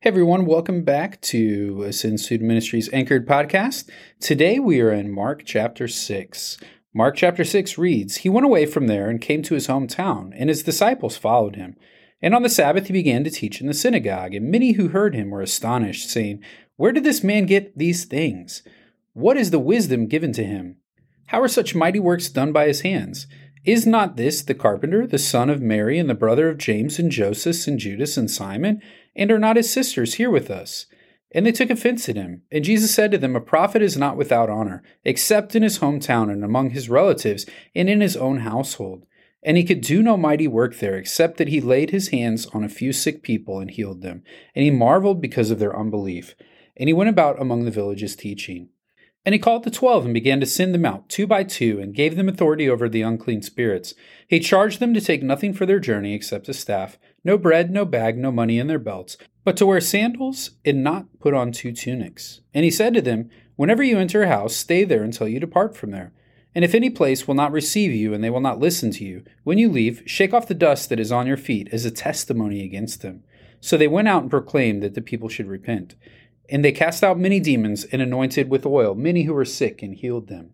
Hey everyone, welcome back to Ascend Student Ministries Anchored Podcast. Today we are in Mark chapter 6. Mark chapter 6 reads He went away from there and came to his hometown, and his disciples followed him. And on the Sabbath he began to teach in the synagogue, and many who heard him were astonished, saying, Where did this man get these things? What is the wisdom given to him? How are such mighty works done by his hands? Is not this the carpenter, the son of Mary, and the brother of James and Joseph and Judas and Simon? And are not his sisters here with us? And they took offense at him. And Jesus said to them, A prophet is not without honor, except in his hometown and among his relatives and in his own household. And he could do no mighty work there, except that he laid his hands on a few sick people and healed them. And he marveled because of their unbelief. And he went about among the villages teaching. And he called the twelve and began to send them out two by two and gave them authority over the unclean spirits. He charged them to take nothing for their journey except a staff, no bread, no bag, no money in their belts, but to wear sandals and not put on two tunics. And he said to them, Whenever you enter a house, stay there until you depart from there. And if any place will not receive you and they will not listen to you, when you leave, shake off the dust that is on your feet as a testimony against them. So they went out and proclaimed that the people should repent. And they cast out many demons and anointed with oil many who were sick and healed them.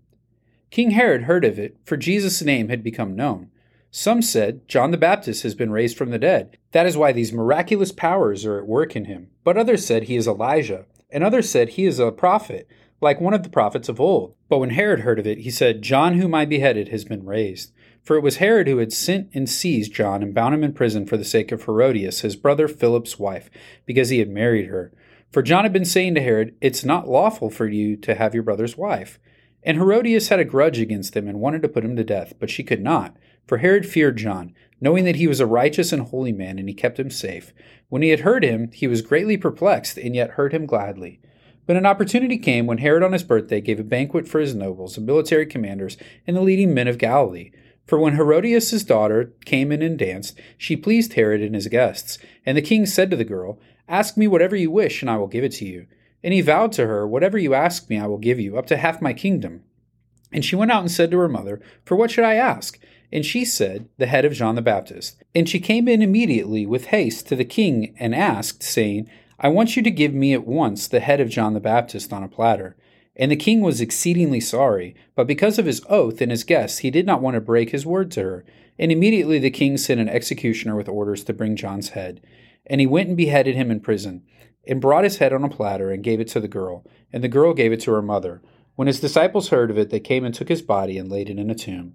King Herod heard of it, for Jesus' name had become known. Some said, John the Baptist has been raised from the dead. That is why these miraculous powers are at work in him. But others said he is Elijah, and others said he is a prophet, like one of the prophets of old. But when Herod heard of it, he said, John, whom I beheaded, has been raised. For it was Herod who had sent and seized John and bound him in prison for the sake of Herodias, his brother Philip's wife, because he had married her. For John had been saying to Herod, It's not lawful for you to have your brother's wife. And Herodias had a grudge against him and wanted to put him to death, but she could not, for Herod feared John, knowing that he was a righteous and holy man, and he kept him safe. When he had heard him, he was greatly perplexed, and yet heard him gladly. But an opportunity came when Herod on his birthday gave a banquet for his nobles and military commanders and the leading men of Galilee. For when Herodias' daughter came in and danced, she pleased Herod and his guests. And the king said to the girl, Ask me whatever you wish, and I will give it to you. And he vowed to her, Whatever you ask me, I will give you, up to half my kingdom. And she went out and said to her mother, For what should I ask? And she said, The head of John the Baptist. And she came in immediately with haste to the king and asked, saying, I want you to give me at once the head of John the Baptist on a platter. And the king was exceedingly sorry, but because of his oath and his guests, he did not want to break his word to her. And immediately the king sent an executioner with orders to bring John's head. And he went and beheaded him in prison, and brought his head on a platter, and gave it to the girl. And the girl gave it to her mother. When his disciples heard of it, they came and took his body and laid it in a tomb.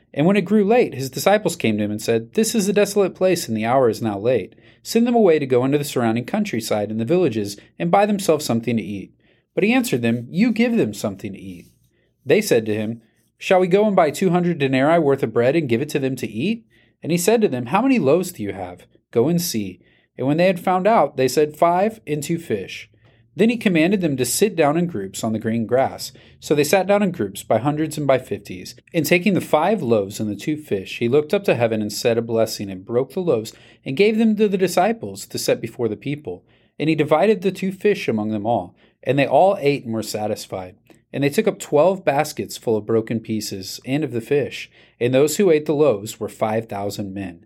And when it grew late, his disciples came to him and said, This is a desolate place, and the hour is now late. Send them away to go into the surrounding countryside and the villages, and buy themselves something to eat. But he answered them, You give them something to eat. They said to him, Shall we go and buy two hundred denarii worth of bread and give it to them to eat? And he said to them, How many loaves do you have? Go and see. And when they had found out, they said, Five and two fish. Then he commanded them to sit down in groups on the green grass. So they sat down in groups by hundreds and by fifties. And taking the five loaves and the two fish, he looked up to heaven and said a blessing, and broke the loaves, and gave them to the disciples to set before the people. And he divided the two fish among them all. And they all ate and were satisfied. And they took up twelve baskets full of broken pieces, and of the fish. And those who ate the loaves were five thousand men.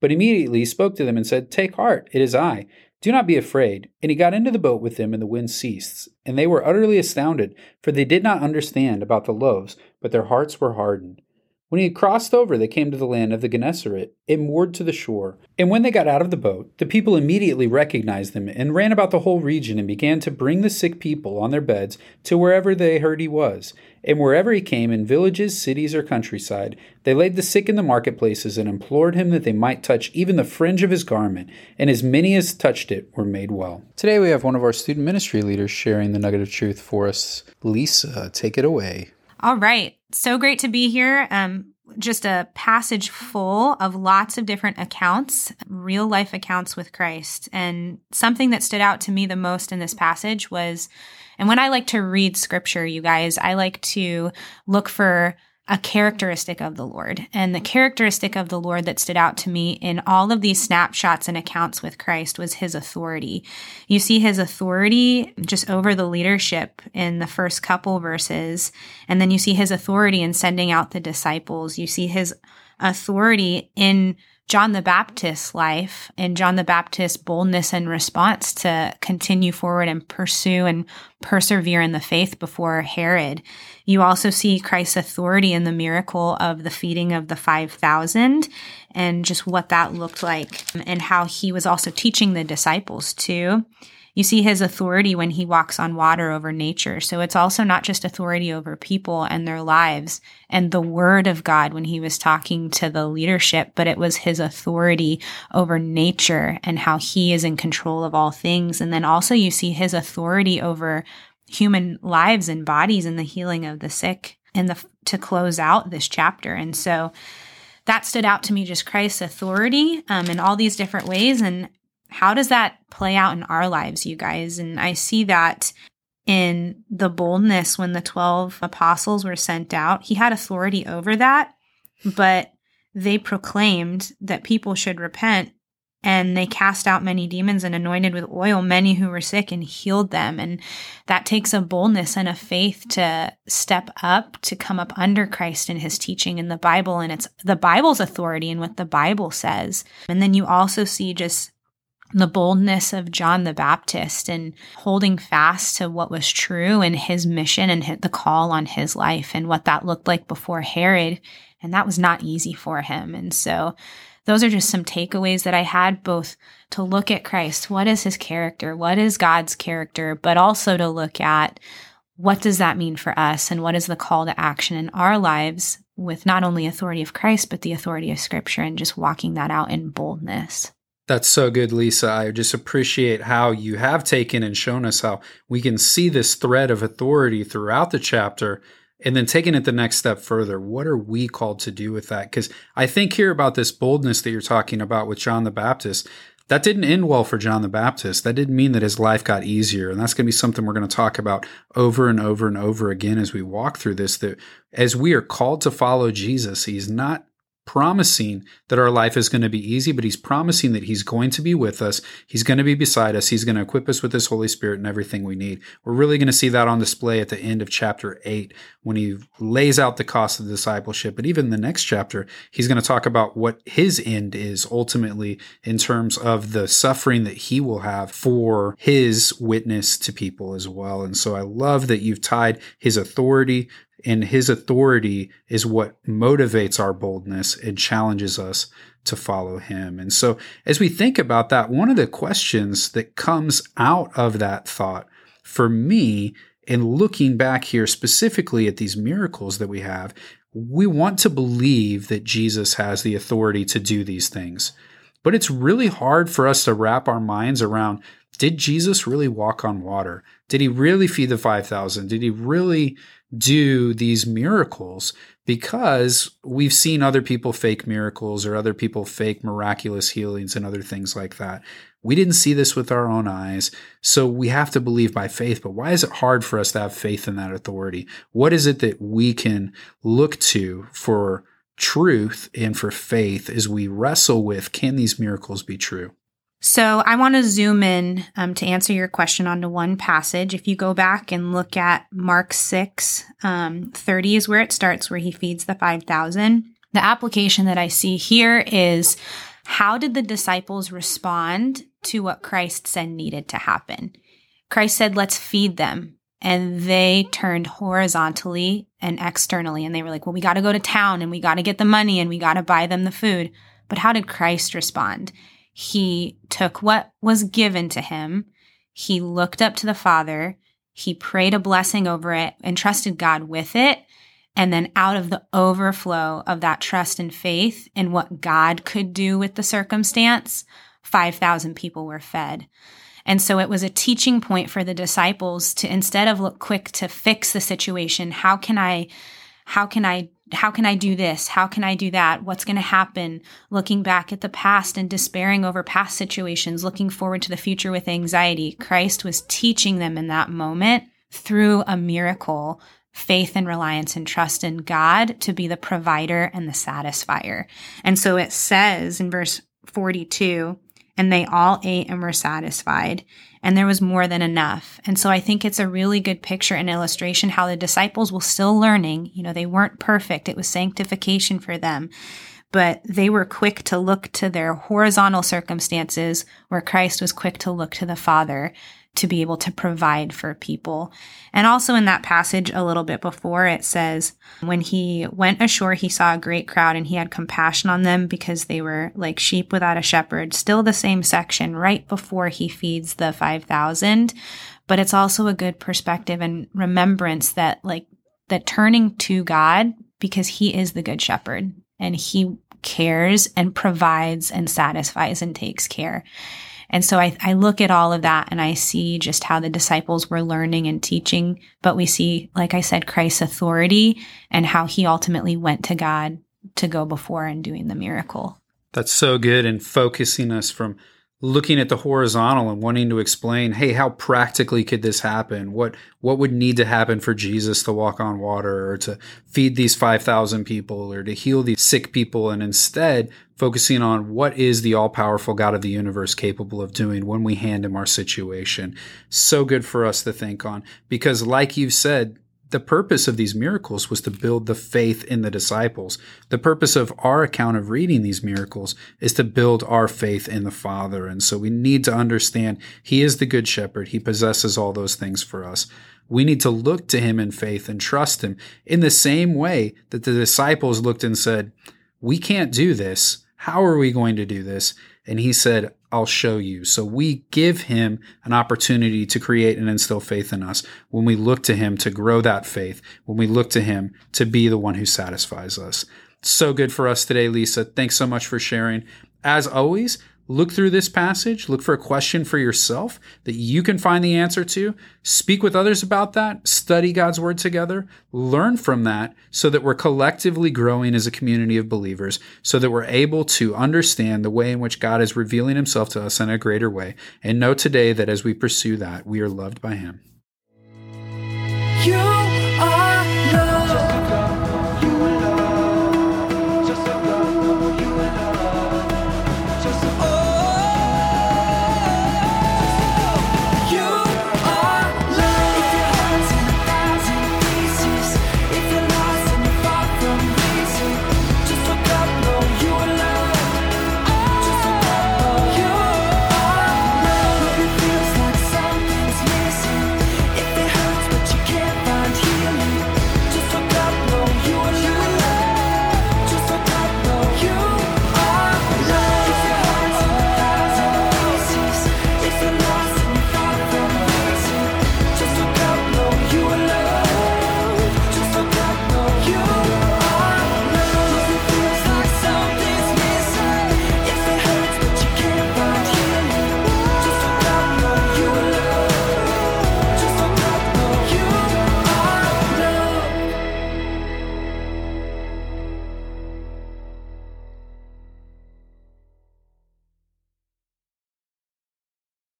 But immediately he spoke to them and said, Take heart, it is I. Do not be afraid. And he got into the boat with them, and the wind ceased. And they were utterly astounded, for they did not understand about the loaves, but their hearts were hardened. When he had crossed over, they came to the land of the Gennesaret and moored to the shore. And when they got out of the boat, the people immediately recognized them and ran about the whole region and began to bring the sick people on their beds to wherever they heard he was. And wherever he came, in villages, cities, or countryside, they laid the sick in the marketplaces and implored him that they might touch even the fringe of his garment. And as many as touched it were made well. Today we have one of our student ministry leaders sharing the nugget of truth for us. Lisa, take it away. All right. So great to be here. Um, just a passage full of lots of different accounts, real life accounts with Christ. And something that stood out to me the most in this passage was, and when I like to read scripture, you guys, I like to look for a characteristic of the Lord. And the characteristic of the Lord that stood out to me in all of these snapshots and accounts with Christ was his authority. You see his authority just over the leadership in the first couple verses. And then you see his authority in sending out the disciples. You see his authority in John the Baptist's life and John the Baptist's boldness and response to continue forward and pursue and persevere in the faith before Herod. You also see Christ's authority in the miracle of the feeding of the 5,000 and just what that looked like and how he was also teaching the disciples too. You see his authority when he walks on water over nature. So it's also not just authority over people and their lives and the word of God when he was talking to the leadership, but it was his authority over nature and how he is in control of all things. And then also you see his authority over human lives and bodies and the healing of the sick and the to close out this chapter. And so that stood out to me just Christ's authority um, in all these different ways. And how does that play out in our lives, you guys? And I see that in the boldness when the 12 apostles were sent out. He had authority over that, but they proclaimed that people should repent and they cast out many demons and anointed with oil many who were sick and healed them. And that takes a boldness and a faith to step up, to come up under Christ and his teaching in the Bible. And it's the Bible's authority and what the Bible says. And then you also see just the boldness of John the Baptist and holding fast to what was true and his mission and the call on his life and what that looked like before Herod. And that was not easy for him. And so those are just some takeaways that I had both to look at Christ. What is his character? What is God's character? But also to look at what does that mean for us and what is the call to action in our lives with not only authority of Christ, but the authority of scripture and just walking that out in boldness. That's so good, Lisa. I just appreciate how you have taken and shown us how we can see this thread of authority throughout the chapter and then taking it the next step further. What are we called to do with that? Because I think here about this boldness that you're talking about with John the Baptist. That didn't end well for John the Baptist. That didn't mean that his life got easier. And that's going to be something we're going to talk about over and over and over again as we walk through this. That as we are called to follow Jesus, he's not promising that our life is going to be easy, but he's promising that he's going to be with us. He's going to be beside us. He's going to equip us with his Holy Spirit and everything we need. We're really going to see that on display at the end of chapter eight when he lays out the cost of discipleship. But even the next chapter, he's going to talk about what his end is ultimately in terms of the suffering that he will have for his witness to people as well. And so I love that you've tied his authority and his authority is what motivates our boldness and challenges us to follow him. And so, as we think about that, one of the questions that comes out of that thought for me, in looking back here specifically at these miracles that we have, we want to believe that Jesus has the authority to do these things. But it's really hard for us to wrap our minds around did Jesus really walk on water? Did he really feed the 5,000? Did he really do these miracles because we've seen other people fake miracles or other people fake miraculous healings and other things like that. We didn't see this with our own eyes, so we have to believe by faith. But why is it hard for us to have faith in that authority? What is it that we can look to for truth and for faith as we wrestle with can these miracles be true? So I want to zoom in um, to answer your question onto one passage. If you go back and look at Mark 6, um, 30 is where it starts, where he feeds the 5,000. The application that I see here is how did the disciples respond to what Christ said needed to happen? Christ said, let's feed them. and they turned horizontally and externally. And they were like, well, we got to go to town and we got to get the money and we got to buy them the food. But how did Christ respond? He took what was given to him. He looked up to the Father. He prayed a blessing over it and trusted God with it. And then out of the overflow of that trust and faith in what God could do with the circumstance, 5,000 people were fed. And so it was a teaching point for the disciples to instead of look quick to fix the situation, how can I, how can I, how can I do this? How can I do that? What's going to happen? Looking back at the past and despairing over past situations, looking forward to the future with anxiety. Christ was teaching them in that moment through a miracle faith and reliance and trust in God to be the provider and the satisfier. And so it says in verse 42 and they all ate and were satisfied, and there was more than enough. And so I think it's a really good picture and illustration how the disciples were still learning. You know, they weren't perfect, it was sanctification for them. But they were quick to look to their horizontal circumstances, where Christ was quick to look to the Father to be able to provide for people. And also in that passage a little bit before, it says, when he went ashore, he saw a great crowd and he had compassion on them because they were like sheep without a shepherd. Still the same section right before he feeds the 5,000. But it's also a good perspective and remembrance that like that turning to God because he is the good shepherd and he cares and provides and satisfies and takes care. And so I, I look at all of that and I see just how the disciples were learning and teaching, but we see, like I said, Christ's authority and how he ultimately went to God to go before and doing the miracle. That's so good and focusing us from looking at the horizontal and wanting to explain, hey, how practically could this happen? What what would need to happen for Jesus to walk on water or to feed these 5,000 people or to heal these sick people and instead focusing on what is the all-powerful God of the universe capable of doing when we hand him our situation. So good for us to think on because like you've said, the purpose of these miracles was to build the faith in the disciples. The purpose of our account of reading these miracles is to build our faith in the Father. And so we need to understand He is the Good Shepherd. He possesses all those things for us. We need to look to Him in faith and trust Him in the same way that the disciples looked and said, We can't do this. How are we going to do this? And He said, I'll show you. So we give him an opportunity to create and instill faith in us when we look to him to grow that faith, when we look to him to be the one who satisfies us. So good for us today, Lisa. Thanks so much for sharing. As always, Look through this passage, look for a question for yourself that you can find the answer to. Speak with others about that, study God's word together, learn from that so that we're collectively growing as a community of believers, so that we're able to understand the way in which God is revealing himself to us in a greater way, and know today that as we pursue that, we are loved by him.